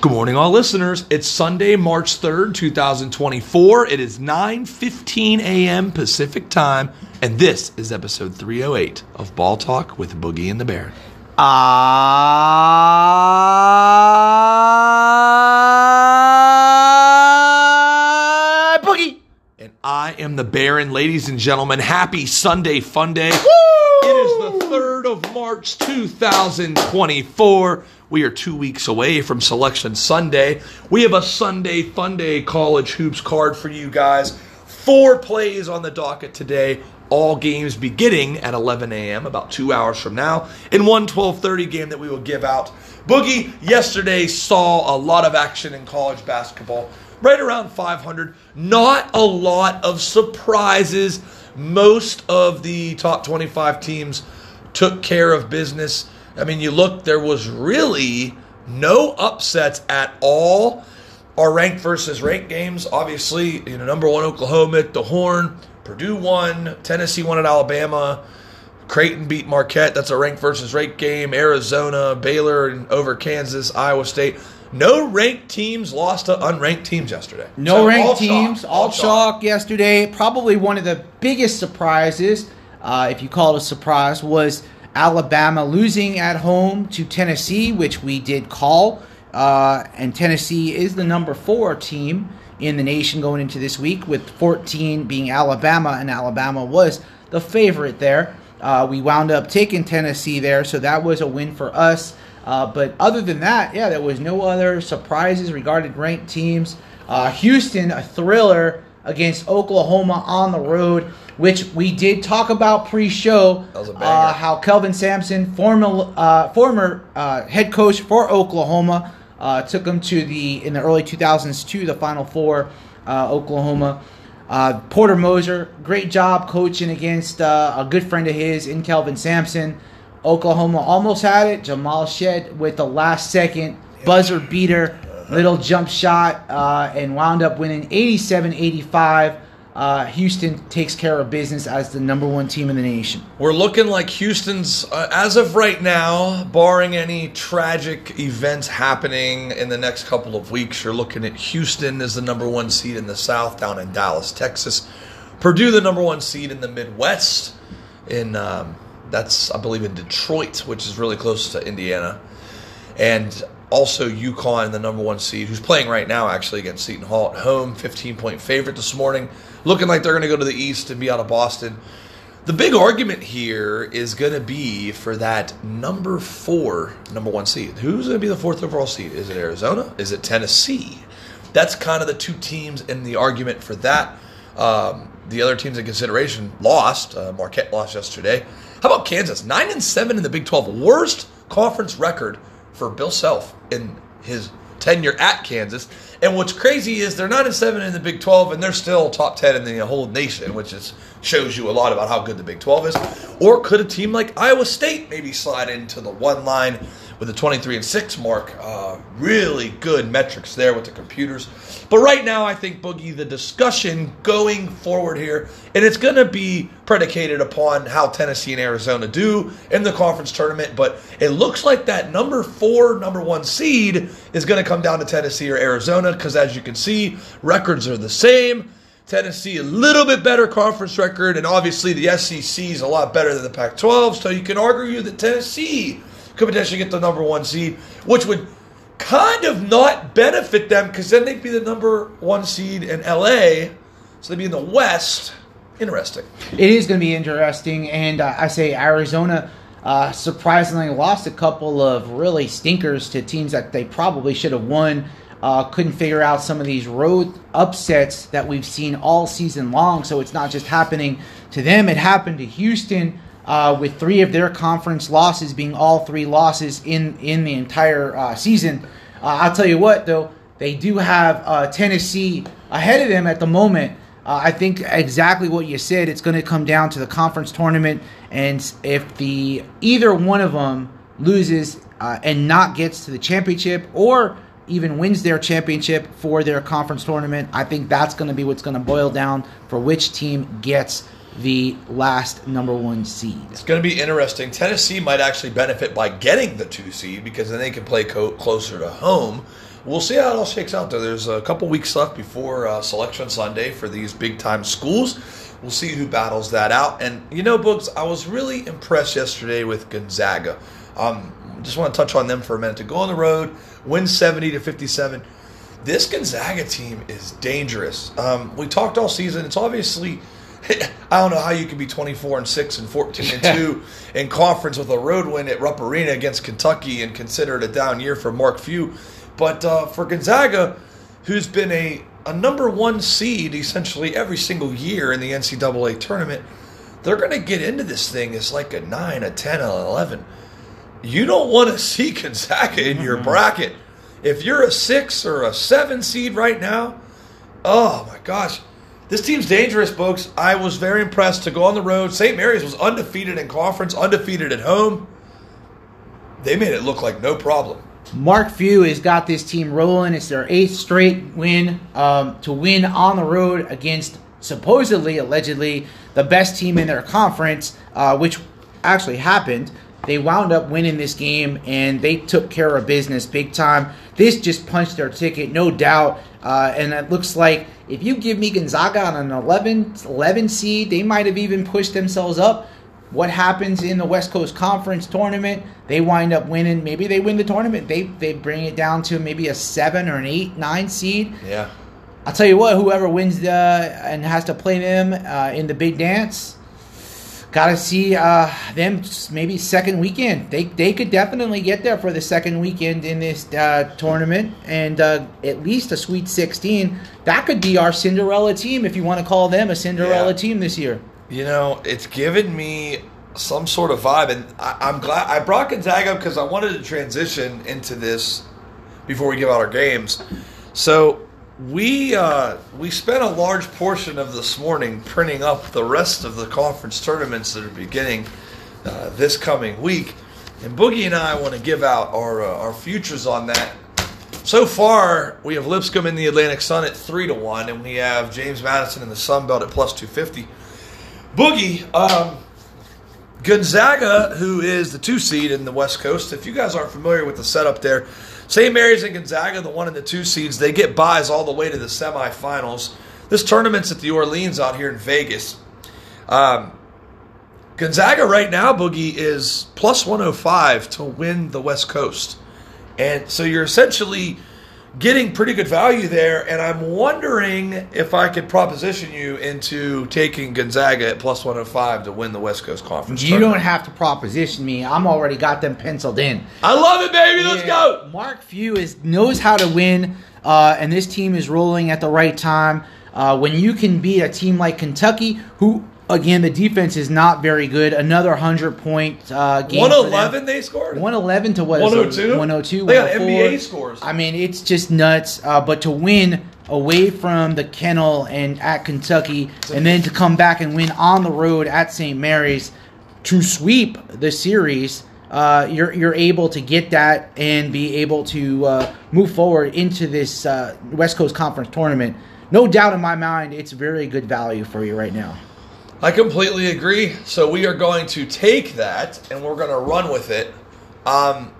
Good morning, all listeners. It's Sunday, March 3rd, 2024. It is 9.15 a.m. Pacific time, and this is episode 308 of Ball Talk with Boogie and the Baron. I ah, boogie. And I am the Baron. Ladies and gentlemen, happy Sunday Fun Day. It is the 3rd of March 2024. We are two weeks away from Selection Sunday. We have a Sunday Fun Day college hoops card for you guys. Four plays on the docket today. All games beginning at 11 a.m., about two hours from now, in one 12:30 game that we will give out. Boogie yesterday saw a lot of action in college basketball, right around 500. Not a lot of surprises. Most of the top 25 teams took care of business. I mean, you look, there was really no upsets at all. Our ranked versus ranked games, obviously, you know, number one Oklahoma at the Horn, Purdue won, Tennessee won at Alabama, Creighton beat Marquette. That's a ranked versus ranked game. Arizona, Baylor, over Kansas, Iowa State. No ranked teams lost to unranked teams yesterday. No So, ranked all teams, chalk, all chalk yesterday. Probably one of the biggest surprises, uh, if you call it a surprise, was Alabama losing at home to Tennessee, which we did call. Uh, and Tennessee is the number four team in the nation going into this week, with 14 being Alabama, and Alabama was the favorite there. Uh, we wound up taking Tennessee there, so that was a win for us. Uh, but other than that, yeah, there was no other surprises regarding ranked teams. Uh, Houston, a thriller against Oklahoma on the road, which we did talk about pre-show. That was a uh, how Kelvin Sampson, former uh, former uh, head coach for Oklahoma, uh, took them to the in the early 2000s to the Final Four. Uh, Oklahoma. Uh, Porter Moser, great job coaching against uh, a good friend of his in Kelvin Sampson. Oklahoma almost had it. Jamal Shead with the last second buzzer beater, little jump shot, uh, and wound up winning 87 85. Uh, Houston takes care of business as the number one team in the nation. We're looking like Houston's, uh, as of right now, barring any tragic events happening in the next couple of weeks, you're looking at Houston as the number one seed in the South down in Dallas, Texas. Purdue, the number one seed in the Midwest. In um, that's, I believe, in Detroit, which is really close to Indiana. And also UConn, the number one seed, who's playing right now actually against Seton Hall at home, 15 point favorite this morning, looking like they're going to go to the East and be out of Boston. The big argument here is going to be for that number four, number one seed. Who's going to be the fourth overall seed? Is it Arizona? Is it Tennessee? That's kind of the two teams in the argument for that. Um, the other teams in consideration lost. Uh, Marquette lost yesterday. How about Kansas? Nine and seven in the Big Twelve, worst conference record for Bill Self in his tenure at Kansas. And what's crazy is they're nine and seven in the Big Twelve, and they're still top ten in the whole nation, which is shows you a lot about how good the Big Twelve is. Or could a team like Iowa State maybe slide into the one line with the twenty three and six mark? Uh, really good metrics there with the computers. But right now, I think Boogie, the discussion going forward here, and it's going to be predicated upon how Tennessee and Arizona do in the conference tournament. But it looks like that number four, number one seed is going to come down to Tennessee or Arizona because, as you can see, records are the same. Tennessee a little bit better conference record, and obviously the SEC is a lot better than the Pac-12. So you can argue that Tennessee could potentially get the number one seed, which would kind of not benefit them because then they'd be the number one seed in LA, so they'd be in the West. Interesting. It is going to be interesting, and uh, I say Arizona uh, surprisingly lost a couple of really stinkers to teams that they probably should have won. Uh, couldn't figure out some of these road upsets that we've seen all season long. So it's not just happening to them; it happened to Houston uh, with three of their conference losses being all three losses in in the entire uh, season. Uh, I'll tell you what, though, they do have uh, Tennessee ahead of them at the moment. Uh, I think exactly what you said. It's going to come down to the conference tournament, and if the either one of them loses uh, and not gets to the championship, or even wins their championship for their conference tournament, I think that's going to be what's going to boil down for which team gets the last number one seed. It's going to be interesting. Tennessee might actually benefit by getting the two seed because then they can play co- closer to home. We'll see how it all shakes out, though. There's a couple weeks left before uh, Selection Sunday for these big time schools. We'll see who battles that out. And, you know, Books, I was really impressed yesterday with Gonzaga. Um, just want to touch on them for a minute. To go on the road, win 70 to 57. This Gonzaga team is dangerous. Um, we talked all season. It's obviously I don't know how you can be 24 and 6 and 14 and 2 in conference with a road win at Rupp Arena against Kentucky and consider it a down year for Mark Few. But uh, for Gonzaga, who's been a, a number one seed essentially every single year in the NCAA tournament, they're going to get into this thing as like a 9, a 10, an 11. You don't want to see Gonzaga in your mm-hmm. bracket. If you're a 6 or a 7 seed right now, oh my gosh this team's dangerous, folks. I was very impressed to go on the road. St. Mary's was undefeated in conference, undefeated at home. They made it look like no problem. Mark Few has got this team rolling. It's their eighth straight win um, to win on the road against supposedly, allegedly, the best team in their conference, uh, which actually happened. They wound up winning this game and they took care of business big time. This just punched their ticket, no doubt. Uh, and it looks like if you give me Gonzaga on an 11, 11 seed, they might have even pushed themselves up. What happens in the West Coast Conference tournament? They wind up winning. Maybe they win the tournament. They they bring it down to maybe a seven or an eight, nine seed. Yeah. I'll tell you what. Whoever wins the and has to play them uh, in the big dance, got to see uh, them maybe second weekend. They they could definitely get there for the second weekend in this uh, tournament and uh, at least a Sweet 16. That could be our Cinderella team if you want to call them a Cinderella yeah. team this year. You know, it's given me some sort of vibe, and I, am glad I brought Gonzaga because I wanted to transition into this before we give out our games. So we uh, we spent a large portion of this morning printing up the rest of the conference tournaments that are beginning uh, this coming week, and Boogie and I want to give out our uh, our futures on that. So far, we have Lipscomb in the Atlantic Sun at three to one, and we have James Madison in the Sun Belt at plus two fifty. Boogie, um, Gonzaga, who is the two seed in the West Coast. If you guys aren't familiar with the setup there St. Mary's and Gonzaga, the one and the two seeds, they get buys all the way to the semifinals. This tournament's at the Orleans out here in Vegas. Um, Gonzaga right now, Boogie, is plus 105 to win the West Coast. And so you're essentially getting pretty good value there. And I'm wondering if I could proposition you into taking Gonzaga at plus 105 to win the West Coast Conference. You tournament. don't have to proposition me. I'm already got them penciled in. I love it, baby. Let's go. Mark Few is knows how to win, uh, and this team is rolling at the right time. Uh, when you can beat a team like Kentucky, who Again, the defense is not very good. Another hundred point uh, game. One eleven they scored. One eleven to what? One hundred two. One hundred two. They got NBA scores. I mean, it's just nuts. Uh, but to win away from the kennel and at Kentucky, and then to come back and win on the road at St. Mary's to sweep the series. Uh, you're you're able to get that and be able to uh, move forward into this uh, West Coast Conference tournament. No doubt in my mind, it's very good value for you right now. I completely agree. So we are going to take that and we're going to run with it. Um,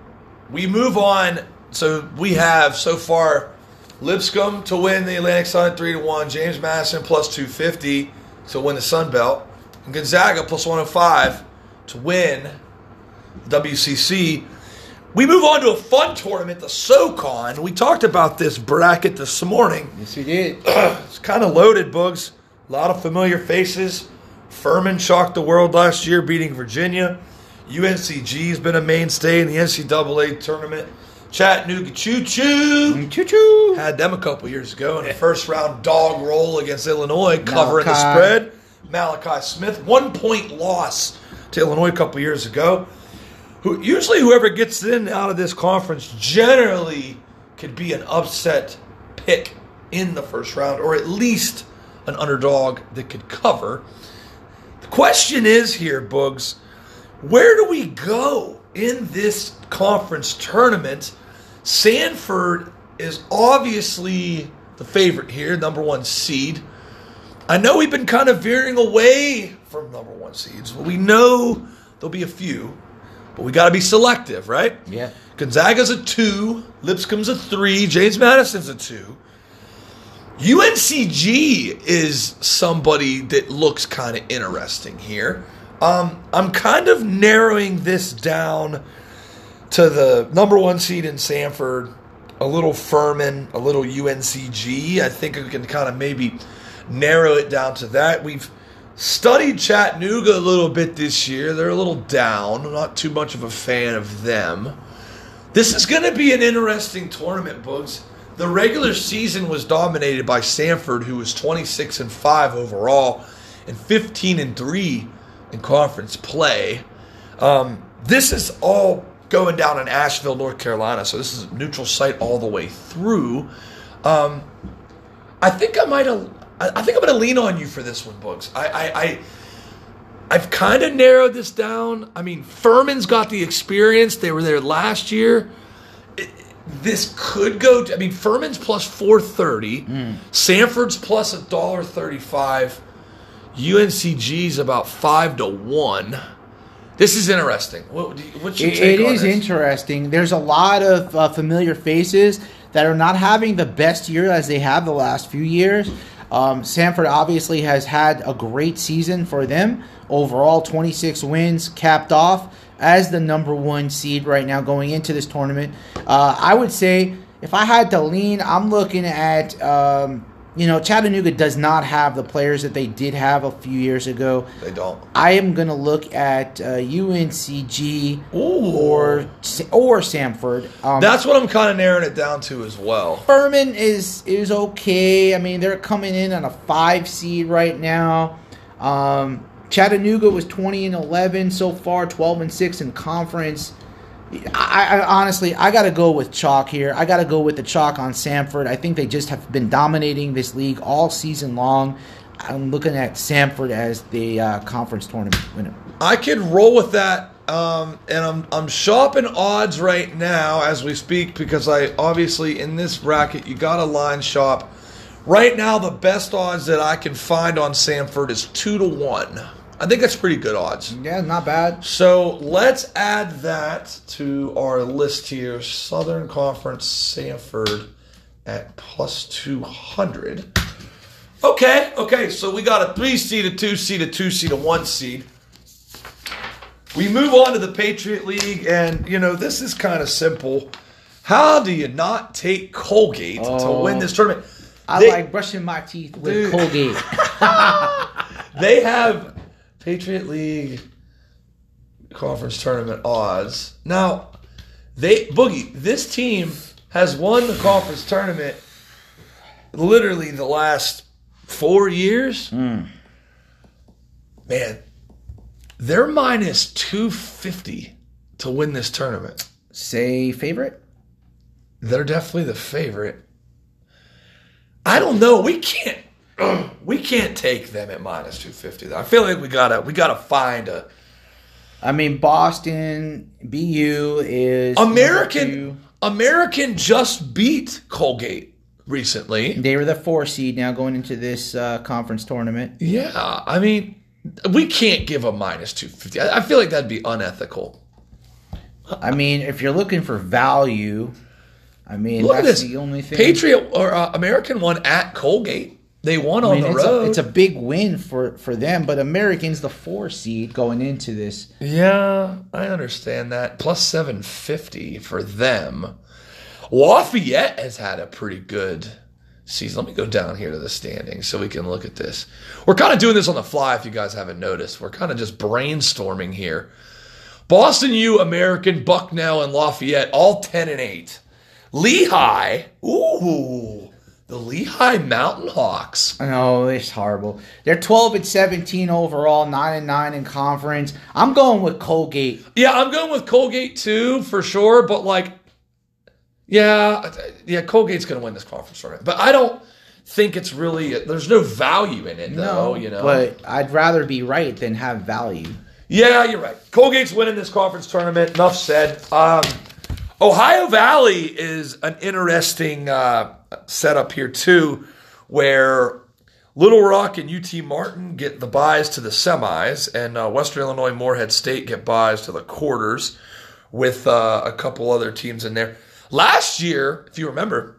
we move on. So we have so far Lipscomb to win the Atlantic Sun three to one. James Madison plus two fifty to win the Sun Belt. And Gonzaga plus one hundred oh five to win the WCC. We move on to a fun tournament, the SoCon. We talked about this bracket this morning. Yes, we did. it's kind of loaded, Bugs. A lot of familiar faces. Furman shocked the world last year, beating Virginia. UNCG's been a mainstay in the NCAA tournament. Chattanooga Choo Choo. Choo Choo. Had them a couple years ago in a first round dog roll against Illinois, covering Malachi. the spread. Malachi Smith, one point loss to Illinois a couple years ago. Who usually whoever gets in out of this conference generally could be an upset pick in the first round, or at least an underdog that could cover question is here, Boogs, where do we go in this conference tournament? Samford is obviously the favorite here, number one seed. I know we've been kind of veering away from number one seeds. But we know there'll be a few, but we got to be selective, right? Yeah. Gonzaga's a two, Lipscomb's a three, James Madison's a two. UNCG is somebody that looks kind of interesting here. Um, I'm kind of narrowing this down to the number one seed in Samford, a little Furman, a little UNCG. I think we can kind of maybe narrow it down to that. We've studied Chattanooga a little bit this year. They're a little down. I'm not too much of a fan of them. This is going to be an interesting tournament, Boogs. The regular season was dominated by Samford, who was 26 and 5 overall and 15 and 3 in conference play. Um, this is all going down in Asheville, North Carolina, so this is a neutral site all the way through. Um, I think I might have. I think I'm going to lean on you for this one, Books. I, I, I I've kind of narrowed this down. I mean, Furman's got the experience; they were there last year. This could go. To, I mean, Furman's plus four thirty, mm. Samford's plus a dollar thirty five, UNCG's about five to one. This is interesting. What, what's your it, take it is this? interesting. There's a lot of uh, familiar faces that are not having the best year as they have the last few years. Um, Samford obviously has had a great season for them. Overall, 26 wins, capped off as the number one seed right now going into this tournament. Uh, I would say if I had to lean, I'm looking at. Um, you know, Chattanooga does not have the players that they did have a few years ago. They don't. I am going to look at uh, UNCG Ooh. or or Samford. Um, That's what I'm kind of narrowing it down to as well. Furman is is okay. I mean, they're coming in on a five seed right now. Um, Chattanooga was 20 and 11 so far, 12 and six in conference. I, I, honestly, I got to go with chalk here. I got to go with the chalk on Samford. I think they just have been dominating this league all season long. I'm looking at Samford as the uh, conference tournament winner. I could roll with that, um, and I'm I'm shopping odds right now as we speak because I obviously in this bracket you got a line shop. Right now, the best odds that I can find on Samford is two to one. I think that's pretty good odds. Yeah, not bad. So let's add that to our list here. Southern Conference Samford at plus 200. Okay, okay, so we got a three seed, a two seed, a two seed, a one seed. We move on to the Patriot League, and you know, this is kind of simple. How do you not take Colgate Oh. to win this tournament? I They- like brushing my teeth with Dude. Colgate. They have Patriot League conference tournament odds. Now, they Boogie, this team has won the conference tournament literally the last four years. Hmm. Man, they're minus two fifty to win this tournament. Say favorite? They're definitely the favorite. I don't know. We can't. We can't take them at minus two fifty. I feel like we gotta we gotta find a I mean, Boston BU is American. American just beat Colgate recently. They were the four seed now going into this uh, conference tournament. Yeah, I mean, we can't give a minus two fifty. I, I feel like that'd be unethical. I mean, if you're looking for value, I mean Look at this. the only thing. Patriot or uh, American won at Colgate. They won I on mean, the it's, road. a, it's a big win for for them, but Americans the four seed going into this. Yeah, I understand that. Plus 750 for them. Lafayette has had a pretty good season. Let me go down here to the standings so we can look at this. We're kind of doing this on the fly if you guys haven't noticed. We're kind of just brainstorming here. Boston U, American, Bucknell, and Lafayette, all 10 and 8. Lehigh, ooh, the Lehigh Mountain Hawks. No, it's horrible. They're 12 and 17 overall, 9 and 9 in conference. I'm going with Colgate. Yeah, I'm going with Colgate too for sure. But like, yeah, yeah, Colgate's going to win this conference tournament. But I don't think it's really. There's no value in it though. you know. But I'd rather be right than have value. yeah, you're right. Colgate's winning this conference tournament. Enough said. Um, Ohio Valley is an interesting uh, setup here too, where Little Rock and UT Martin get the buys to the semis, and uh, Western Illinois Morehead State get buys to the quarters. with uh, a couple other teams in there. Last year, if you remember,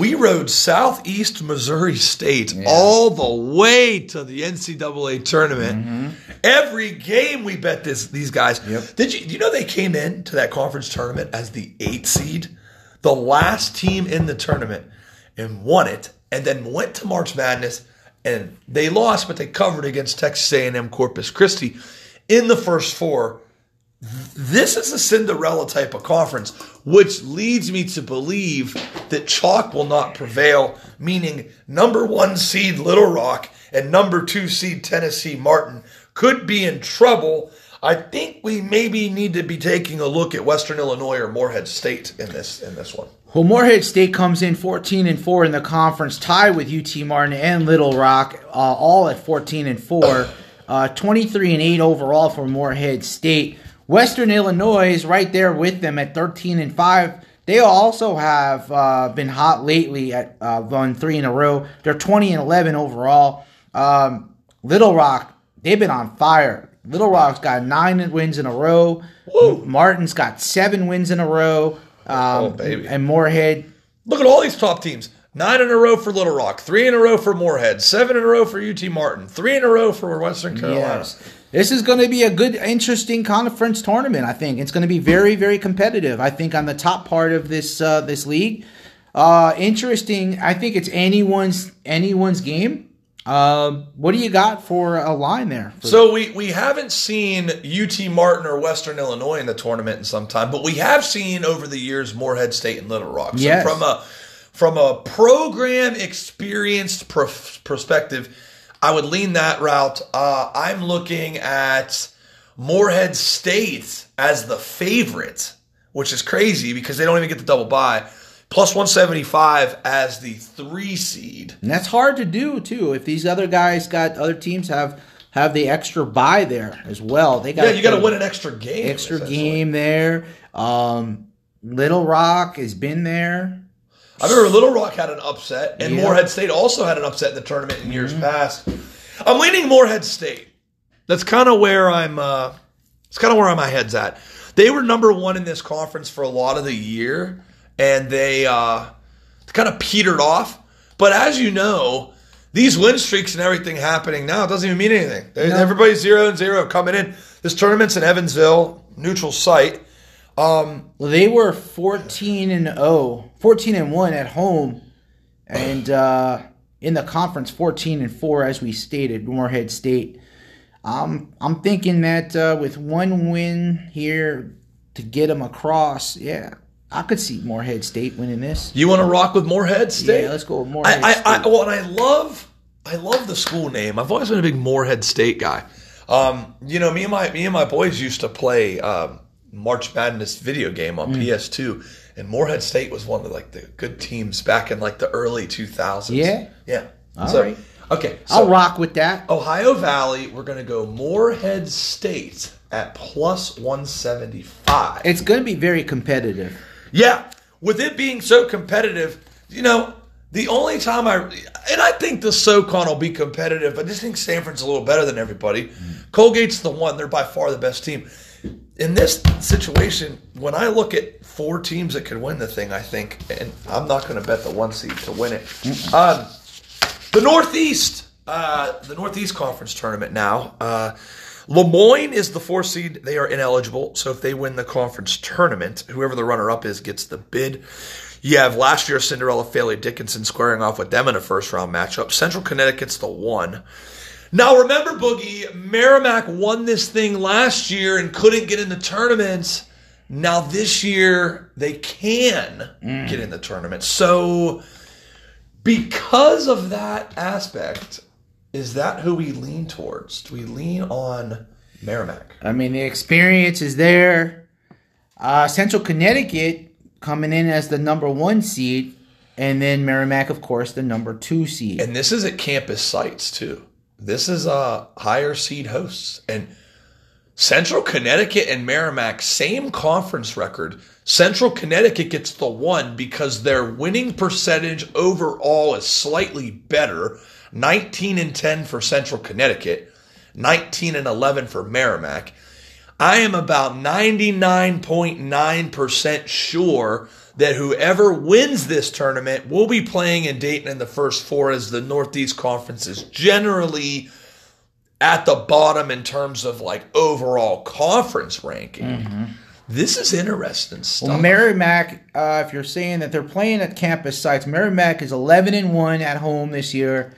we rode Southeast Missouri State all the way to the NCAA tournament. Every game we bet this these guys. Yep. Did you do you know they came in to that conference tournament as the eight seed, the last team in the tournament, and won it, and then went to March Madness and they lost, but they covered against Texas A&M Corpus Christi in the first four. This is a Cinderella type of conference, which leads me to believe that chalk will not prevail, meaning number one seed Little Rock and number two seed Tennessee Martin could be in trouble. I think we maybe need to be taking a look at Western Illinois or Morehead State in this in this one. Well, Morehead State comes in 14 and 4 in the conference, tied with UT Martin and Little Rock, uh, all at 14 and 4. Uh, 23 and 8 overall for Morehead State. Western Illinois is right there with them at 13 and 5. They also have uh, been hot lately at uh, three in a row. They're 20 and 11 overall. Um, Little Rock, they've been on fire. Little Rock's got nine wins in a row. Woo. Martin's got seven wins in a row. Um, Oh, baby. And Morehead, Look at all these top teams. Nine in a row for Little Rock, three in a row for Morehead, seven in a row for UT Martin, three in a row for Western Carolina. Yes. This is going to be a good, interesting conference tournament. I think it's going to be very, very competitive. I think on the top part of this uh, this league, uh, interesting. I think it's anyone's anyone's game. Uh, what do you got for a line there? For- So we, we haven't seen UT Martin or Western Illinois in the tournament in some time, but we have seen over the years Morehead State and Little Rock. So Yes. from a from a program experienced pro- perspective, I would lean that route. Uh, I'm looking at Morehead State as the favorite, which is crazy because they don't even get the double bye. Plus 175 as the three seed. and that's hard to do too. If these other guys got other teams have have the extra buy there as well, they got Yeah, you got to win an extra game. extra game there. Um, Little Rock has been there. I remember Little Rock had an upset, and Yeah. Morehead State also had an upset in the tournament in years past. I'm leaning Morehead State. That's kind of where I'm. Uh, it's kind of where my head's at. They were number one in this conference for a lot of the year, and they uh, kind of petered off. But as you know, these win streaks and everything happening now doesn't even mean anything. They- No. Everybody's zero and zero coming in. This tournament's in Evansville, neutral site. Um, Well, they were 14 and 0, 14 and 1 at home, and uh, in the conference 14 and 4, as we stated, Morehead State. Um, I'm thinking that uh, with one win here to get them across, yeah, I could see Morehead State winning this. you want to rock with Morehead State? Yeah, let's go with Morehead I, I, State. I, well, and I love, I love the school name. I've always been a big Morehead State guy. Um, you know, me and my me and my boys used to play um, March Madness video game on Mm. PS2, and Morehead State was one of the, like the good teams back in like the early 2000s. Yeah? yeah. All so, right. Okay, I'll rock with that. Ohio Valley, we're gonna go Morehead State at plus 175. It's going to be very competitive. Yeah, with it being so competitive, you know, the only time I and I think the SoCon will be competitive, but I just think Samford's a little better than everybody. Colgate's the one; they're by far the best team. In this situation, when I look at four teams that could win the thing, I think, and I'm not going to bet the one seed to win it. Um, the Northeast, uh, the Northeast Conference tournament now. Uh, Le Moyne is the four seed. They are ineligible. So if they win the conference tournament, whoever the runner up is gets the bid. You have last year's Cinderella Fairleigh Dickinson squaring off with them in a first round matchup. Central Connecticut's the one. Now remember, Boogie, Merrimack won this thing last year and couldn't get in the tournament. Now this year they can mm. get in the tournament. So because of that aspect, is that who we lean towards? Do we lean on Merrimack? I mean, the experience is there. Uh, Central Connecticut coming in as the number one seed, and then Merrimack, of course, the number two seed. And this is at campus sites too. This is uh higher seed hosts and Central Connecticut and Merrimack same conference record. Central Connecticut gets the one because their winning percentage overall is slightly better. 19 and 10 for Central Connecticut, 19 and 11 for Merrimack. I am about 99.9% sure that whoever wins this tournament will be playing in Dayton in the first four as the Northeast Conference is generally at the bottom in terms of like overall conference ranking. Mm-hmm. This is interesting stuff. Well, Merrimack, uh, if you're saying that they're playing at campus sites, Merrimack is 11 and 1 at home this year.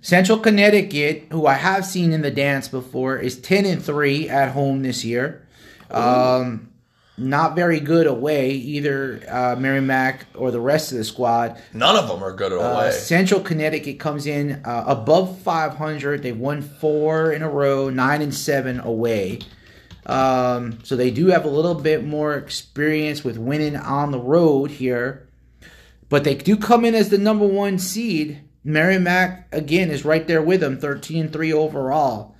Central Connecticut, who I have seen in the dance before, is 10 and 3 at home this year. Um, not very good away, either uh, Merrimack or the rest of the squad. None of them are good Uh, away. Central Connecticut comes in uh, above 500. They've won four in a row, nine and seven away. Um, so they do have a little bit more experience with winning on the road here, but they do come in as the number one seed. Merrimack again is right there with them, 13-3 overall.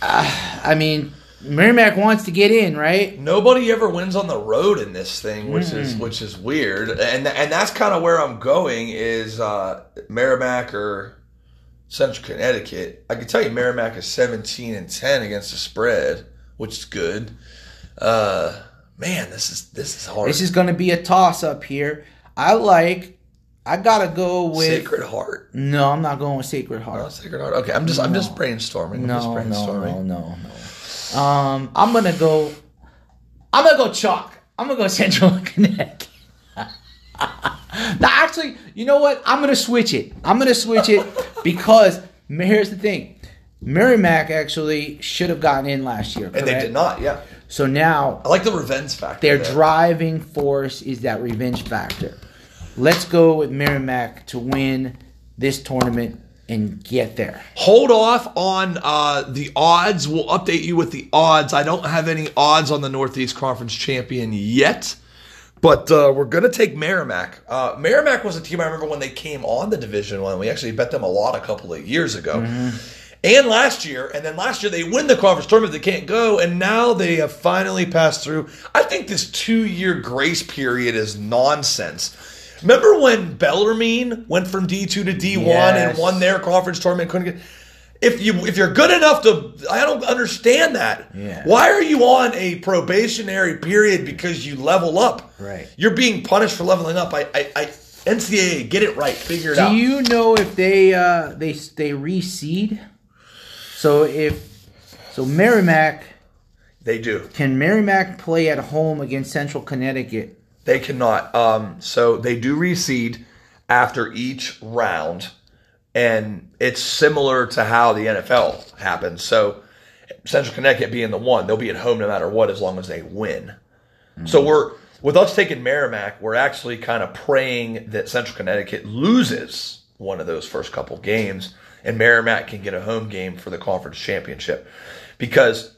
Uh, I mean, Merrimack wants to get in, right? Nobody ever wins on the road in this thing, which is which is weird, and and that's kind of where I'm going. Is uh, Merrimack or Central Connecticut? I can tell you, Merrimack is 17 and 10 against the spread, which is good. Uh, man, this is this is hard. This is going to be a toss up here. I like. I gotta go with. Sacred Heart. No, I'm not going with Sacred Heart. Oh, Sacred Heart. Okay, I'm just I'm just brainstorming. I'm just No, no, brainstorming. no, no, no. Um, I'm gonna go. I'm gonna go chalk. I'm gonna go Central Connecticut. now, actually, you know what? I'm gonna switch it. I'm gonna switch it because here's the thing: Merrimack actually should have gotten in last year, And they did not. Yeah, So now I like the revenge factor. their there. driving force is that revenge factor. Let's go with Merrimack to win this tournament and get there. Hold off on uh, the odds. We'll update you with the odds. I don't have any odds on the Northeast Conference champion yet, but uh, we're going to take Merrimack. Uh, Merrimack was a team I remember when they came on the Division One. We actually bet them a lot a couple of years ago. And last year, and then last year they win the conference tournament. They can't go, and now they have finally passed through. I think this two-year grace period is nonsense. Remember when Bellarmine went from D two to D one and won their conference tournament? Couldn't get. If you if you're good enough to, I don't understand that. Yeah. Why are you on a probationary period because you level up? Right. You're being punished for leveling up. I, I, I NCAA, get it right. Figure it Do out. Do you know if they uh, they they reseed? So if so, Merrimack they do. can Merrimack play at home against Central Connecticut? They cannot. Um, so they do reseed after each round, and it's similar to how the NFL happens. So Central Connecticut being the one, they'll be at home no matter what as long as they win. So we're with us taking Merrimack, we're actually kind of praying that Central Connecticut loses one of those first couple games, and Merrimack can get a home game for the conference championship, because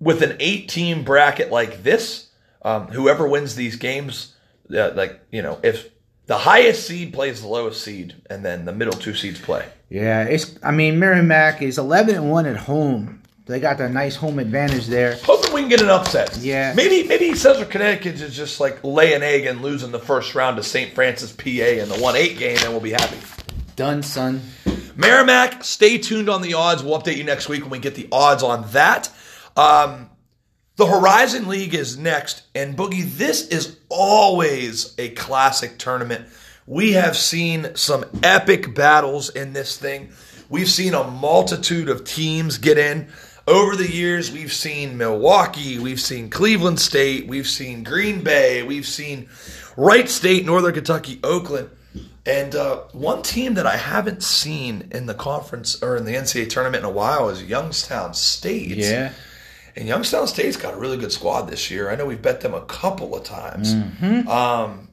with an eight-team bracket like this, um, whoever wins these games, uh, like you know, if the highest seed plays the lowest seed, and then the middle two seeds play. Yeah, it's. I mean, Merrimack is eleven and one at home. They got the nice home advantage there. Hoping we can get an upset. Yeah. Maybe maybe Central Connecticut is just like laying an egg and losing the first round to St. Francis, PA, in the one eight game, and we'll be happy. Done, son. Merrimack, stay tuned on the odds. We'll update you next week when we get the odds on that. Um, the Horizon League is next, and Boogie, this is always a classic tournament. We have seen some epic battles in this thing. We've seen a multitude of teams get in. Over the years, we've seen Milwaukee, we've seen Cleveland State, we've seen Green Bay, we've seen Wright State, Northern Kentucky, Oakland. And uh, one team that I haven't seen in the conference or in the NCAA tournament in a while is Youngstown State. Yeah. And Youngstown State's got a really good squad this year. I know we've bet them a couple of times. Mm-hmm. Um,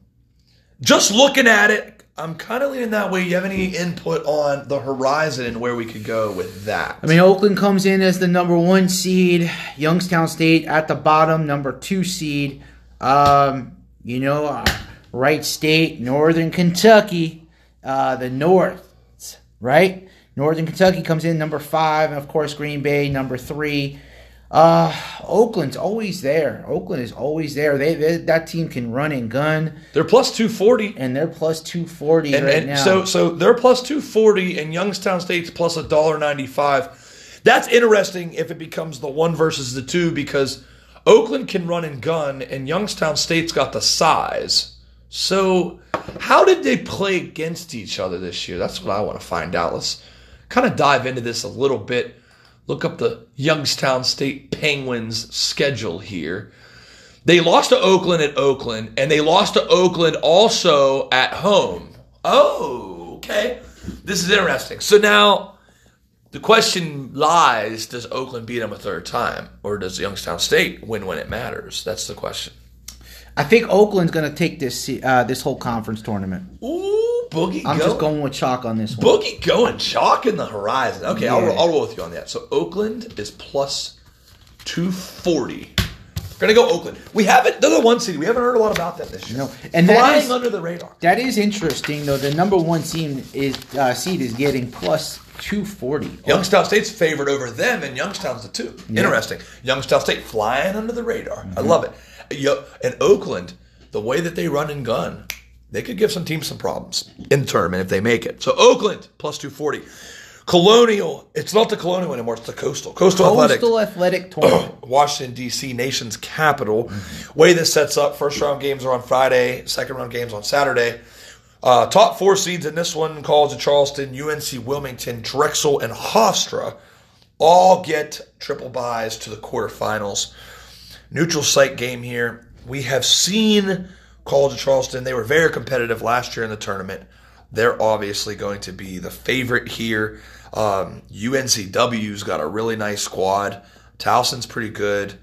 just looking at it, I'm kind of leaning that way. You have any input on the horizon and where we could go with that? I mean, Oakland comes in as the number one seed. Youngstown State at the bottom, number two seed. Um, you know, uh, Wright State, Northern Kentucky, uh, the North, right? Northern Kentucky comes in number five, and of course Green Bay number three. Uh, Oakland's always there. Oakland is always there. They, they that team can run and gun, they're plus 240. and they're plus two forty right and now. so so they're plus 240 and Youngstown State's plus $1.95. That's interesting if it becomes the one versus the two because Oakland can run and gun, and Youngstown State's got the size. So, how did they play against each other this year? That's what I want to find out. Let's kind of dive into this a little bit. Look up the Youngstown State Penguins schedule here. They lost to Oakland at Oakland, and they lost to Oakland also at home. Oh, okay. This is interesting. So now the question lies does Oakland beat them a third time, or does Youngstown State win when it matters? That's the question. I think Oakland's going to take this uh, this whole conference tournament. Ooh, Boogie I'm go. just going with chalk on this one. Boogie going chalk in the horizon. Okay, I'll, I'll roll with you on that. So Oakland is plus 240. We're going to go Oakland. We haven't, they're the one seed. We haven't heard a lot about that this year. No. And Flying is- under the radar. That is interesting, though. The number one seed is uh, seed is getting plus two forty. Youngstown State's favored over them, and Youngstown's the two. Interesting. Youngstown State flying under the radar. I love it. And Oakland, the way that they run and gun, they could give some teams some problems in the tournament if they make it. So Oakland plus 240. Colonial, it's not the Colonial anymore, it's the Coastal. Coastal, Athletic. Coastal Athletic Tournament. Washington, D.C., nation's capital. Way this sets up first round games are on Friday, second round games on Saturday. Uh, top four seeds in this one College of Charleston, UNC Wilmington, Drexel, and Hofstra all get triple buys to the quarterfinals. Neutral site game here. We have seen College of Charleston. They were very competitive last year in the tournament. They're obviously going to be the favorite here. Um, UNCW's got a really nice squad. Towson's pretty good.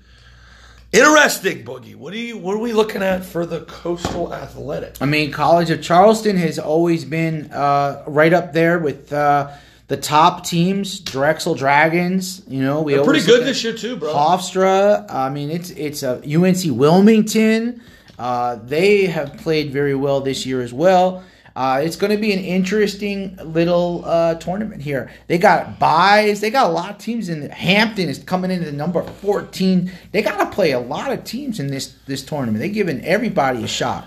Interesting, Boogie. What are you? What are we looking at for the Coastal Athletic? I mean, College of Charleston has always been uh, right up there with uh, the top teams. Drexel Dragons, you know, we They're pretty good this year too, bro. Hofstra. I mean, it's it's a UNC Wilmington. Uh, they have played very well this year as well. Uh, it's going to be an interesting little uh, tournament here. They got buys. They got a lot of teams in. The, Hampton is coming in at number fourteen. They got to play a lot of teams in this this tournament. They're giving everybody a shot.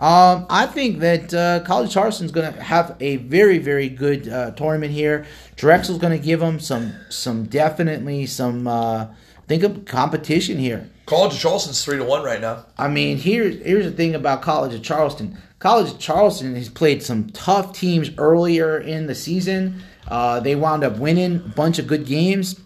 Um, I think that uh, College Charleston's going to have a very, very good uh, tournament here. Drexel's going to give them some, some definitely some uh, think of competition here. College of Charleston's three to one right now. I mean, here's here's the thing about College of Charleston. College of Charleston has played some tough teams earlier in the season. Uh, they wound up winning a bunch of good games.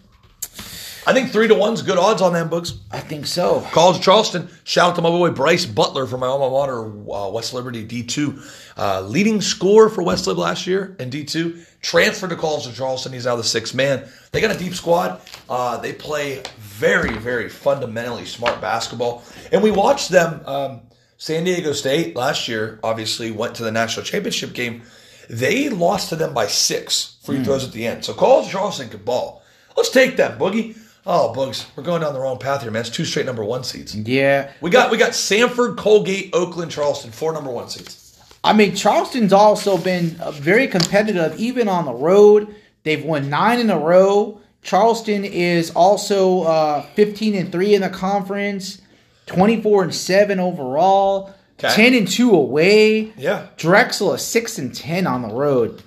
I think three to one's good odds on them books. I think so. College of Charleston. Shout out to my boy Bryce Butler from my alma mater, uh, West Liberty D2. Uh, leading scorer for West Lib last year in D2. Transferred to College of Charleston. He's now the sixth man. They got a deep squad. Uh, they play very, very fundamentally smart basketball. And we watched them. Um, San Diego State last year obviously went to the national championship game. They lost to them by six free throws at the end. So College of Charleston could ball. Let's take that, Boogie. Oh, Bugs, we're going down the wrong path here, man. It's two straight number one seeds. Yeah, We got we got Samford, Colgate, Oakland, Charleston, four number one seeds. I mean, Charleston's also been uh, very competitive, even on the road. They've won nine in a row. Charleston is also uh, 15 and three in the conference, 24 and seven overall, Okay. 10 and two away. Yeah. Drexel is six and 10 on the road.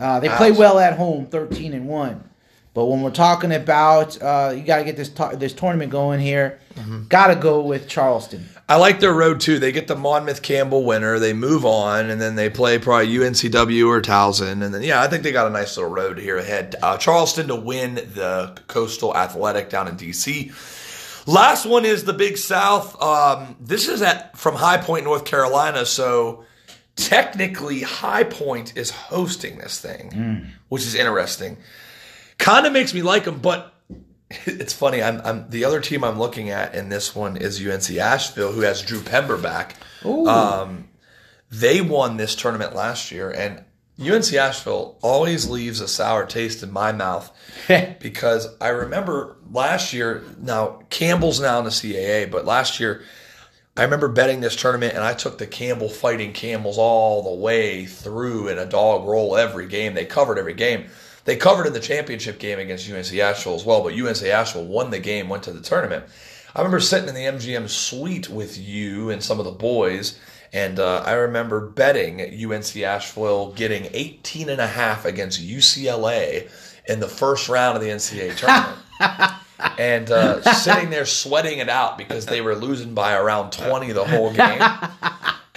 Uh, they play well at home, 13 and one. But when we're talking about uh, you got to get this to- this tournament going here, Mm-hmm. got to go with Charleston. I like their road too. They get the Monmouth Campbell winner, they move on, and then they play probably UNCW or Towson, and then yeah, I think they got a nice little road here ahead. Uh, Charleston to win the Coastal Athletic down in DC. Last one is the Big South. Um, this is at from High Point, North Carolina, so technically High Point is hosting this thing, which is interesting. Kind of makes me like them, but it's funny. I'm, I'm the other team I'm looking at in this one is UNC Asheville, who has Drew Pember back. Um, they won this tournament last year, and UNC Asheville always leaves a sour taste in my mouth because I remember last year. Now Campbell's now in the CAA, but last year I remember betting this tournament, and I took the Campbell Fighting Camels all the way through in a dog roll every game. They covered every game. They covered in the championship game against UNC Asheville as well, but UNC Asheville won the game, went to the tournament. I remember sitting in the MGM suite with you and some of the boys, and uh, I remember betting UNC Asheville getting 18 and a half against UCLA in the first round of the NCAA tournament. and uh, sitting there sweating it out because they were losing by around 20 the whole game.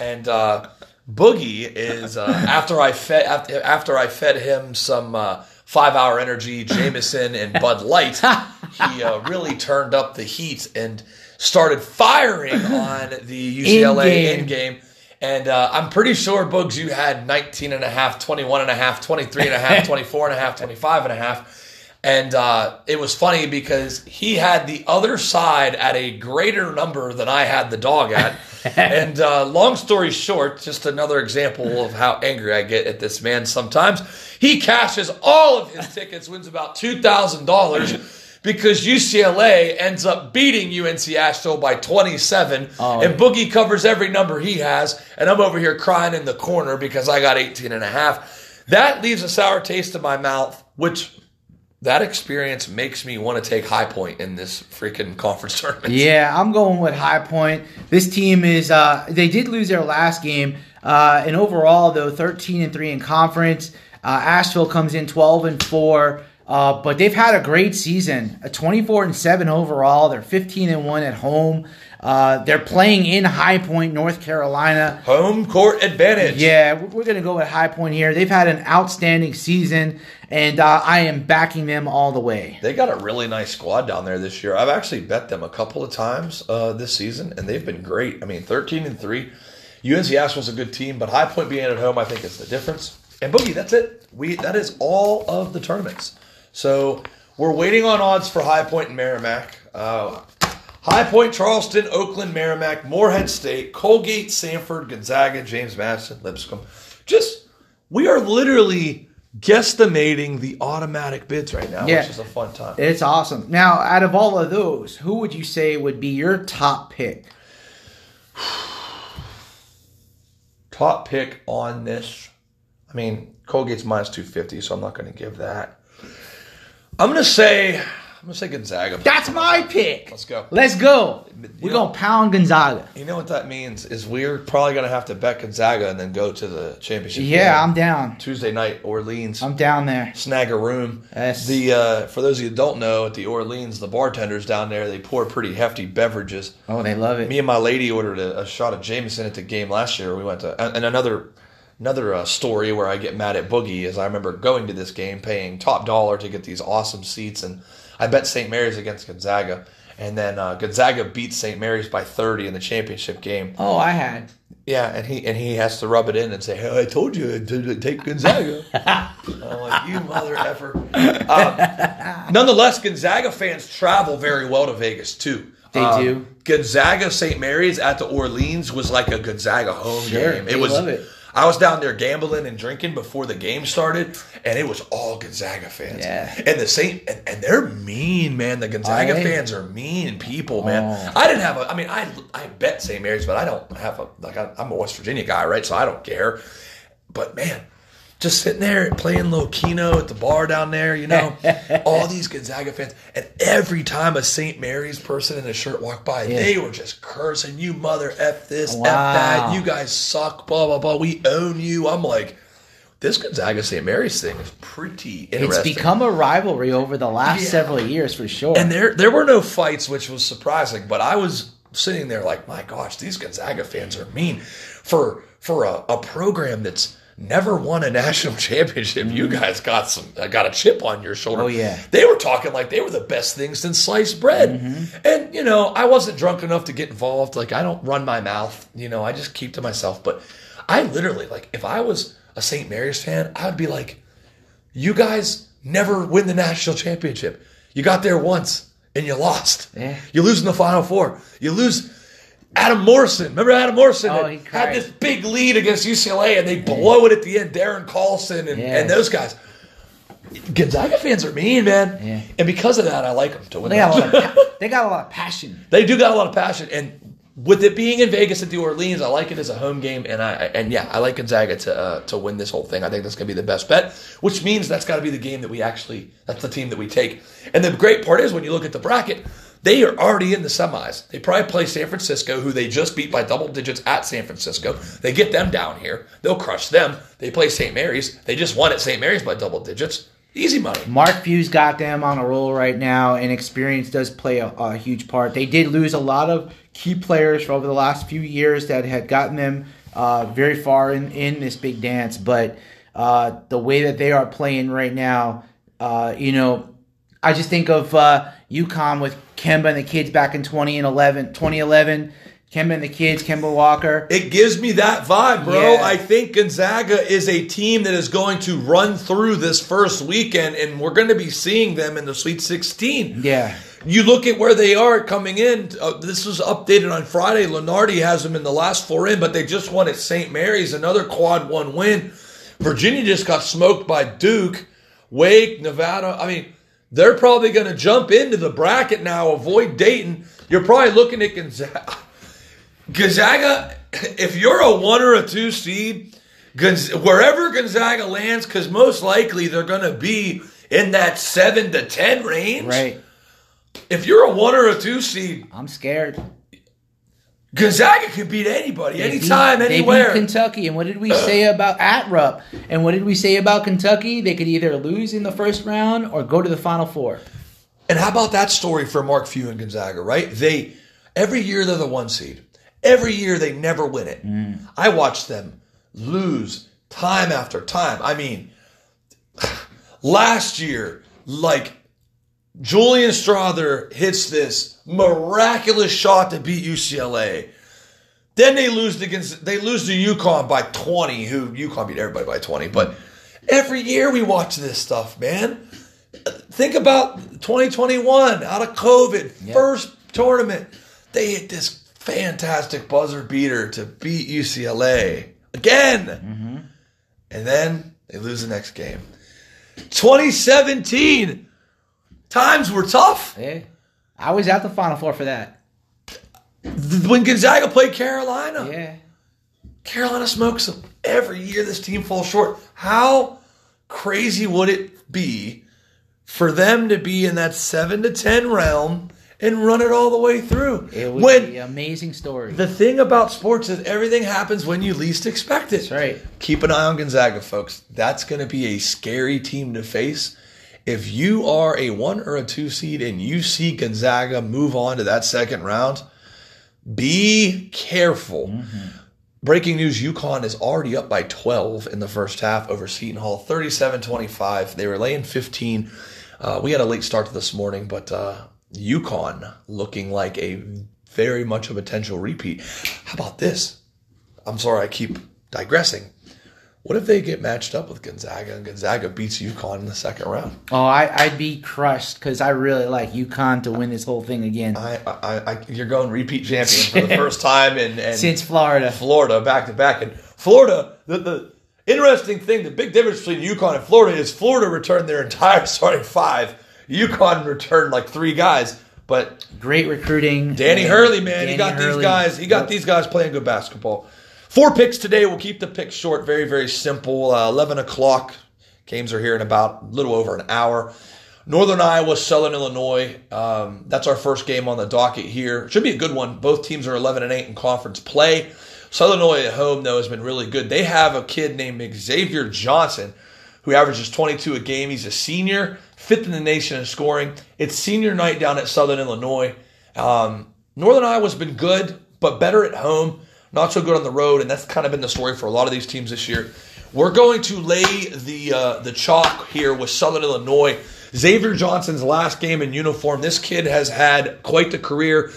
And uh, Boogie is uh, after I fed after, after I fed him some uh, five hour energy Jameson and Bud Light, he uh, really turned up the heat and started firing on the UCLA In-game. And uh, I'm pretty sure, Boogs, you had 19 and a half, 21 and a half, 23 and a half, 24 and a half, 25 and a half. And uh, it was funny because he had the other side at a greater number than I had the dog at. and uh, long story short, just another example of how angry I get at this man sometimes. He cashes all of his tickets, wins about $2,000 because UCLA ends up beating UNC Asheville by 27. Oh. And Boogie covers every number he has. And I'm over here crying in the corner because I got 18 and a half. That leaves a sour taste in my mouth, which that experience makes me want to take High Point in this freaking conference tournament. Yeah, I'm going with High Point. This team is uh they did lose their last game. Uh and overall though 13 and 3 in conference. Uh Asheville comes in 12 and 4. Uh, but they've had a great season, a 24 and 7 overall. They're 15 and 1 at home. Uh, they're playing in High Point, North Carolina. Home court advantage. Yeah, we're- we're going to go with High Point here. They've had an outstanding season, and uh, I am backing them all the way. They got a really nice squad down there this year. I've actually bet them a couple of times uh, this season, and they've been great. I mean, 13 and 3. UNC Asheville's a good team, but High Point being at home, I think, is the difference. And Boogie, that's it. We That is all of the tournaments. So we're waiting on odds for High Point and Merrimack. Uh, High Point, Charleston, Oakland, Merrimack, Morehead State, Colgate, Samford, Gonzaga, James Madison, Lipscomb. Just, we are literally guesstimating the automatic bids right now, Yeah. which is a fun time. It's awesome. Now, out of all of those, who would you say would be your top pick? Top pick on this. I mean, Colgate's minus 250, so I'm not going to give that. I'm going to say, I'm going to say Gonzaga. That's my pick. Let's go. Let's go. We're know- going to pound Gonzaga. You know what that means is we're probably going to have to bet Gonzaga and then go to the championship. Yeah, game. I'm down. Tuesday night, Orleans. I'm down there. snag a room. Yes. The uh, for those of you who don't know, at the Orleans, the bartenders down there they pour pretty hefty beverages. Oh, they love it. Me and my lady ordered a, a shot of Jameson at the game last year. We went to and and another another uh, story where I get mad at Boogie is I remember going to this game, paying top dollar to get these awesome seats, and I bet St. Mary's against Gonzaga, and then uh, Gonzaga beats St. Mary's by thirty in the championship game. Oh, I had. Yeah, and he and he has to rub it in and say, "Hey, I told you to take Gonzaga." I'm like, "You mother effer." Um, nonetheless, Gonzaga fans travel very well to Vegas too. They Um, do. Gonzaga St. Mary's at the Orleans was like a Gonzaga home Sure, game. It was. love it. I was down there gambling and drinking before the game started, and it was all Gonzaga fans. Yeah. And the Saint and, and they're mean, man. The Gonzaga they? fans are mean people, man. Oh. I didn't have a. I mean, I I bet St. Mary's, but I don't have a like. I, I'm a West Virginia guy, right? So I don't care. But man, just sitting there playing little Keno at the bar down there, you know, all these Gonzaga fans, and every time a St. Mary's person in a shirt walked by, they were just cursing, "You mother f this, f that, you guys suck, blah blah blah. We own you." I'm like, this Gonzaga St. Mary's thing is pretty It's become a rivalry over the last Yeah. several years for sure. And there there were no fights, which was surprising. But I was sitting there like, my gosh, these Gonzaga fans are mean for for a, a program that's never won a national championship. You guys got some uh, got a chip on your shoulder. Oh, yeah. they were talking like they were the best thing since sliced bread. Mm-hmm. And you know, I wasn't drunk enough to get involved. Like I don't run my mouth. You know, I just keep to myself. But I literally like if I was a St. Mary's fan, I would be like you guys never win the national championship. You got there once and you lost. Yeah. You lose in the final four. You lose. Adam Morrison, remember Adam Morrison Oh, had- this big lead against UCLA and they blow it at the end. Darren Carlson and, Yeah. and those guys. Gonzaga fans are mean, man. Yeah. And because of that, I like them to win. they got a lot of, pa- they got a lot of passion. They do got a lot of passion, and with it being in Vegas at the Orleans, I like it as a home game, and I and yeah, I like Gonzaga to uh, to win this whole thing. I think that's going to be the best bet, which means that's got to be the game that we actually that's the team that we take. And the great part is when you look at the bracket, they are already in the semis. They probably play San Francisco, who they just beat by double digits at San Francisco. They get them down here, they'll crush them. They play St. Mary's, they just won at St. Mary's by double digits. Easy money. Mark Few's got them on a roll right now, and experience does play a, a, huge part. They did lose a lot of key players over the last few years that had gotten them uh, very far in, in this big dance, but uh, the way that they are playing right now, uh, you know, I just think of uh, UConn with Kemba and the kids back in 2011, 2011 Kemba and the kids, Kemba Walker. It gives me that vibe, bro. Yeah. I think Gonzaga is a team that is going to run through this first weekend, and we're going to be seeing them in the Sweet 16. Yeah. You look at where they are coming in. Uh, this was updated on Friday. Lunardi has them in the last four in, but they just won at St. Mary's, another quad one win. Virginia just got smoked by Duke, Wake, Nevada. I mean, they're probably going to jump into the bracket now, avoid Dayton. You're probably looking at Gonzaga. Gonzaga, if you're a one or a two seed, wherever Gonzaga lands, because most likely they're going to be in that seven to ten range. Right. If you're a one or a two seed, I'm scared. Gonzaga can beat anybody, they anytime, beat, anywhere. They beat Kentucky, and what did we say about at Rupp? And what did we say about Kentucky? They could either lose in the first round or go to the Final Four. And how about that story for Mark Few and Gonzaga? Right? They every year they're the one seed. Every year they never win it. Mm. I watched them lose time after time. I mean, last year, like Julian Strawther hits this miraculous shot to beat UCLA. Then they lose against they lose to UConn by 20, who UConn beat everybody by 20. But every year we watch this stuff, man. Think about 2021 out of COVID, first tournament. They hit this fantastic buzzer beater to beat UCLA again. Mm-hmm. And then they lose the next game. 2017, times were tough. Yeah. I was at the Final Four for that. When Gonzaga played Carolina. Yeah. Carolina smokes them. Every year this team falls short. How crazy would it be for them to be in that 7 to 10 realm and run it all the way through. It would when, be amazing story. The thing about sports is everything happens when you least expect it. That's right. Keep an eye on Gonzaga, folks. That's going to be a scary team to face. If you are a one or a two seed and you see Gonzaga move on to that second round, be careful. Mm-hmm. Breaking news UConn is already up by 12 in the first half over Seton Hall, 37 25. They were laying 15. Uh, we had a late start this morning, but uh, UConn looking like a very much a potential repeat. How about this? I'm sorry, I keep digressing. What if they get matched up with Gonzaga and Gonzaga beats UConn in the second round? Oh, I, would be crushed because I really like UConn to win this whole thing again. I, I, I you're going repeat champion for the first time in, in since Florida, Florida back to back, and Florida. The, the interesting thing, the big difference between UConn and Florida is Florida returned their entire starting five UConn returned like three guys, but great recruiting. Danny Hurley, man, Danny he got Hurley. these guys. He got yep. these guys playing good basketball. Four picks today. We'll keep the picks short. Very very simple. Uh, Eleven o'clock. Games are here in about a little over an hour. Northern Iowa, Southern Illinois. Um, that's our first game on the docket here. Should be a good one. Both teams are 11 and 8 in conference play. Southern Illinois at home, though, has been really good. They have a kid named Xavier Johnson who averages 22 a game. He's a senior fifth in the nation in scoring. It's senior night down at Southern Illinois. Um, Northern Iowa's been good, but better at home, not so good on the road, and that's kind of been the story for a lot of these teams this year. We're going to lay the uh, the chalk here with Southern Illinois. Xavier Johnson's last game in uniform. This kid has had quite the career.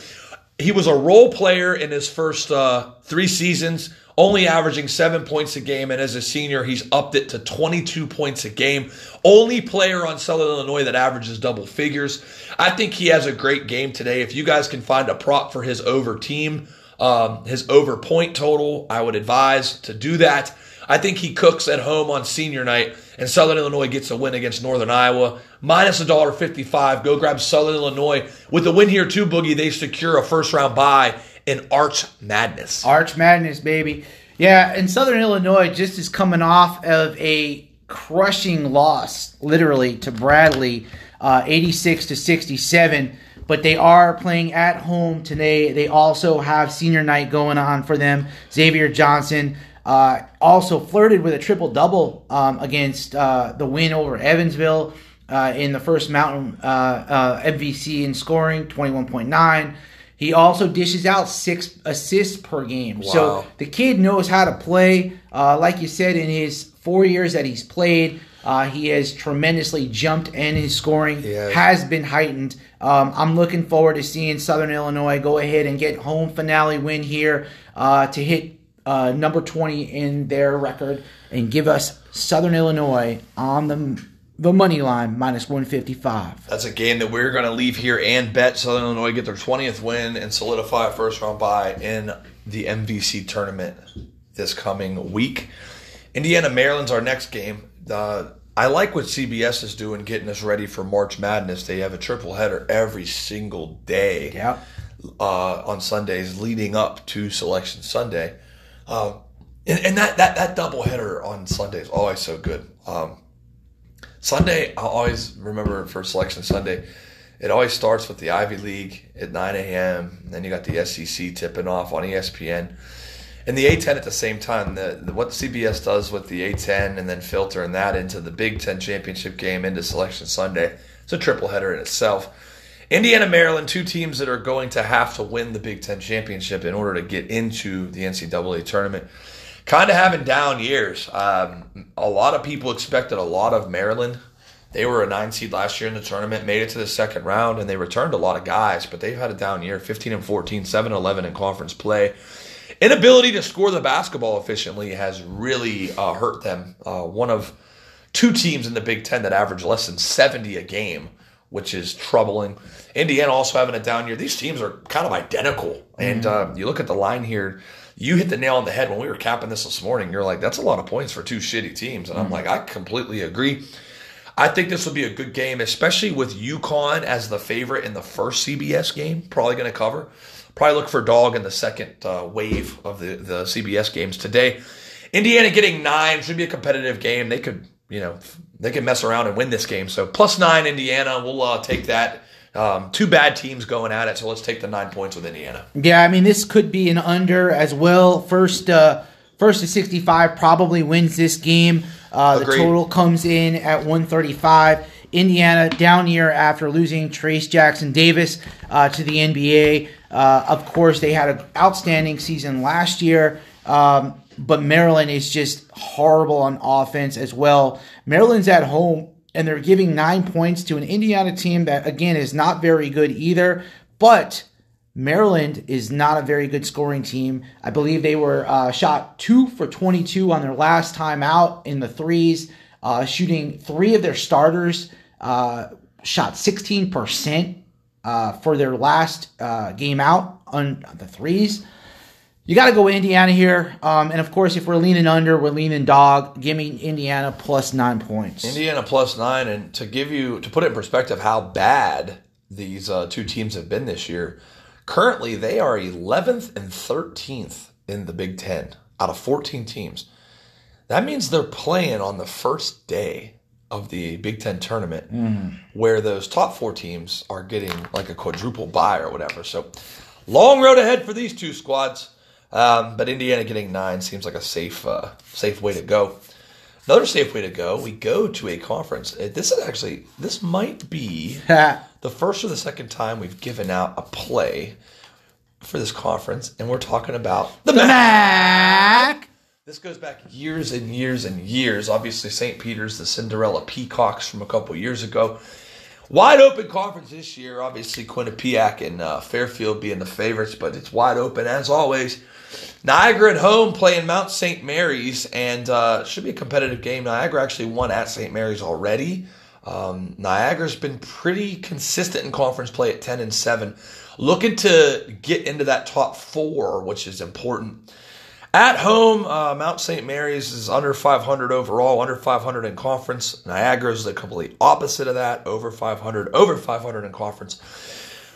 He was a role player in his first uh, three seasons only averaging seven points a game. And as a senior, he's upped it to 22 points a game. Only player on Southern Illinois that averages double figures. I think he has a great game today. If you guys can find a prop for his over team, um, his over point total, I would advise to do that. I think he cooks at home on senior night, and Southern Illinois gets a win against Northern Iowa. Minus a dollar fifty-five. Go grab Southern Illinois. With the win here too, Boogie, they secure a first round bye in Arch Madness. Arch Madness, baby. Yeah, and Southern Illinois just is coming off of a crushing loss, literally, to Bradley, uh, 86 to 67. But they are playing at home today. They also have senior night going on for them. Xavier Johnson, Uh, also flirted with a triple double um, against uh, the win over Evansville uh, in the first Mountain uh, uh, MVC in scoring, 21.9. He also dishes out six assists per game. So the kid knows how to play. Uh, like you said, in his four years that he's played, uh, he has tremendously jumped and his scoring has. has been heightened. Um, I'm looking forward to seeing Southern Illinois go ahead and get home finale win here uh, to hit uh, number 20 in their record and give us Southern Illinois on the the money line minus 155. That's a game that we're going to leave here and bet Southern Illinois get their 20th win and solidify a first round bye in the MVC tournament this coming week. Indiana Maryland's our next game. Uh, I like what CBS is doing, getting us ready for March Madness. They have a triple header every single day Yeah. uh, on Sundays leading up to Selection Sunday. Uh, and, and that, that, that double header on Sunday is always so good. Um, Sunday, I always remember for Selection Sunday, it always starts with the Ivy League at 9 a.m. Then you got the SEC tipping off on ESPN. And the A10 at the same time, the, the, what CBS does with the A10 and then filtering that into the Big Ten championship game into Selection Sunday, it's a triple header in itself. Indiana, Maryland, two teams that are going to have to win the Big Ten championship in order to get into the NCAA tournament. Kind of having down years. Um, a lot of people expected a lot of Maryland. They were a nine seed last year in the tournament, made it to the second round, and they returned a lot of guys, but they've had a down year 15 and 14, 7 and 11 in conference play. Inability to score the basketball efficiently has really uh, hurt them. Uh, one of two teams in the Big Ten that average less than 70 a game, which is troubling. Indiana also having a down year. These teams are kind of identical. And uh, you look at the line here, you hit the nail on the head when we were capping this this morning. You're like, that's a lot of points for two shitty teams. And I'm like, I completely agree. I think this will be a good game, especially with UConn as the favorite in the first CBS game. Probably going to cover. Probably look for dog in the second uh, wave of the, the CBS games today. Indiana getting nine should be a competitive game. They could, you know, they could mess around and win this game. So plus nine, Indiana. We'll uh, take that. Um, two bad teams going at it, so let's take the nine points with Indiana. Yeah, I mean this could be an under as well. First, uh, first to sixty-five probably wins this game. Uh, the total comes in at one thirty-five. Indiana down year after losing Trayce Jackson Davis uh, to the NBA. Uh, of course, they had an outstanding season last year, um, but Maryland is just horrible on offense as well. Maryland's at home and they're giving nine points to an Indiana team that again is not very good either, but. Maryland is not a very good scoring team. I believe they were uh, shot two for 22 on their last time out in the threes, uh, shooting three of their starters uh, shot 16% uh, for their last uh, game out on the threes. You got to go Indiana here. Um, and of course, if we're leaning under, we're leaning dog. Give me Indiana plus nine points. Indiana plus nine, and to give you to put it in perspective, how bad these uh, two teams have been this year. Currently, they are 11th and 13th in the Big Ten out of 14 teams. That means they're playing on the first day of the Big Ten tournament, where those top four teams are getting like a quadruple bye or whatever. So, long road ahead for these two squads. Um, but Indiana getting nine seems like a safe, uh, safe way to go. Another safe way to go, we go to a conference. Uh, This is actually this might be the first or the second time we've given out a play for this conference, and we're talking about the the MAAC. MAAC. This goes back years and years and years. Obviously, St. Peter's, the Cinderella Peacocks from a couple years ago. Wide open conference this year. Obviously, Quinnipiac and uh, Fairfield being the favorites, but it's wide open as always. Niagara at home playing Mount St. Mary's, and uh, should be a competitive game. Niagara actually won at St. Mary's already. Um, Niagara's been pretty consistent in conference play at 10 and 7. Looking to get into that top four, which is important. At home, uh, Mount St. Mary's is under 500 overall, under 500 in conference. Niagara is the complete opposite of that, over 500, over 500 in conference.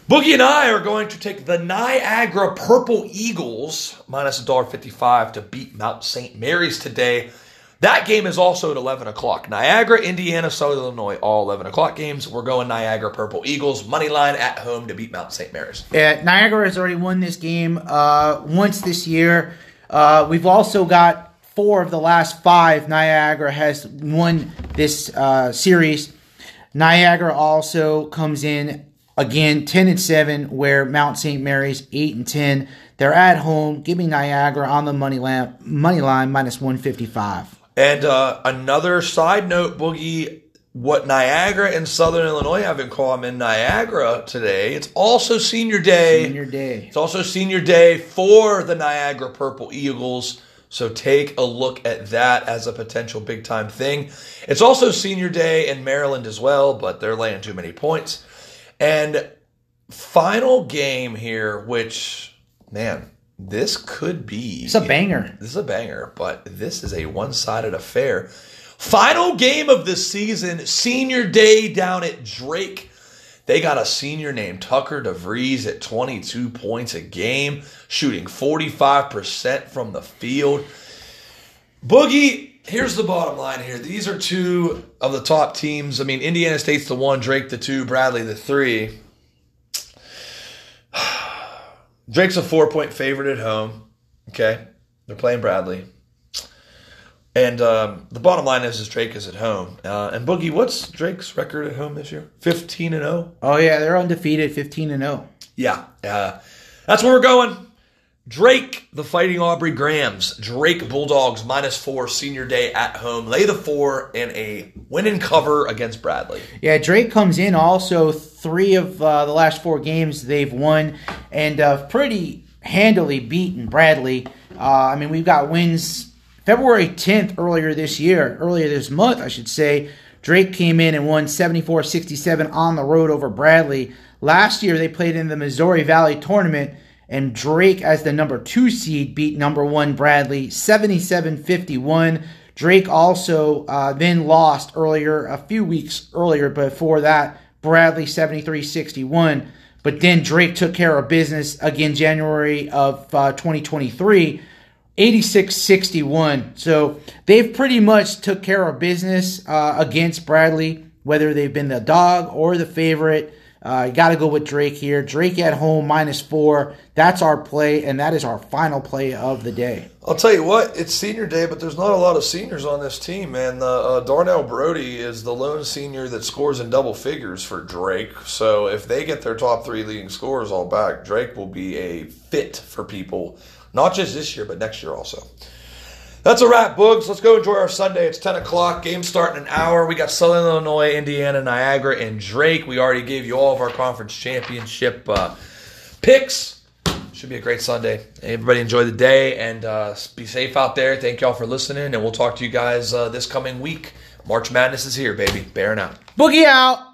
Boogie and I are going to take the Niagara Purple Eagles minus $1.55 to beat Mount St. Mary's today. That game is also at 11 o'clock. Niagara, Indiana, Southern Illinois, all 11 o'clock games. We're going Niagara Purple Eagles, money line at home to beat Mount St. Mary's. Yeah, Niagara has already won this game uh, once this year. Uh, we've also got four of the last five, Niagara has won this uh, series. Niagara also comes in again 10 and 7, where Mount St. Mary's 8 and 10. They're at home, Give me Niagara on the money line, money line minus 155. And uh, another side note, Boogie, what Niagara and Southern Illinois have in common, Niagara today, it's also senior day. Senior day. It's also senior day for the Niagara Purple Eagles. So take a look at that as a potential big time thing. It's also senior day in Maryland as well, but they're laying too many points. And final game here, which, man, this could be. It's a banger. This is a banger, but this is a one sided affair. Final game of the season, senior day down at Drake. They got a senior named Tucker DeVries at 22 points a game, shooting 45% from the field. Boogie, here's the bottom line here. These are two of the top teams. I mean, Indiana State's the one, Drake the two, Bradley the three. Drake's a four point favorite at home. Okay. They're playing Bradley. And um, the bottom line is, is Drake is at home. Uh, and Boogie, what's Drake's record at home this year? 15 and 0? Oh, yeah, they're undefeated, 15 and 0. Yeah. Uh, that's where we're going. Drake, the Fighting Aubrey Grahams. Drake Bulldogs minus four senior day at home. Lay the four in a win and cover against Bradley. Yeah, Drake comes in also three of uh, the last four games they've won and uh, pretty handily beaten Bradley. Uh, I mean, we've got wins February 10th earlier this year, earlier this month, I should say. Drake came in and won 74 67 on the road over Bradley. Last year, they played in the Missouri Valley tournament and Drake, as the number two seed, beat number one Bradley 77 51. Drake also uh, then lost earlier, a few weeks earlier before that, Bradley 73 61. But then Drake took care of business again January of uh, 2023, 86 61. So they've pretty much took care of business uh, against Bradley, whether they've been the dog or the favorite. Uh, you got to go with Drake here. Drake at home minus four. That's our play, and that is our final play of the day. I'll tell you what, it's senior day, but there's not a lot of seniors on this team, man. Uh, Darnell Brodie is the lone senior that scores in double figures for Drake. So if they get their top three leading scorers all back, Drake will be a fit for people, not just this year, but next year also. That's a wrap, Boogs. Let's go enjoy our Sunday. It's 10 o'clock. Game starting in an hour. We got Southern Illinois, Indiana, Niagara, and Drake. We already gave you all of our conference championship uh, picks. Should be a great Sunday. Everybody enjoy the day and uh, be safe out there. Thank y'all for listening, and we'll talk to you guys uh, this coming week. March Madness is here, baby. Bearing out. Boogie out.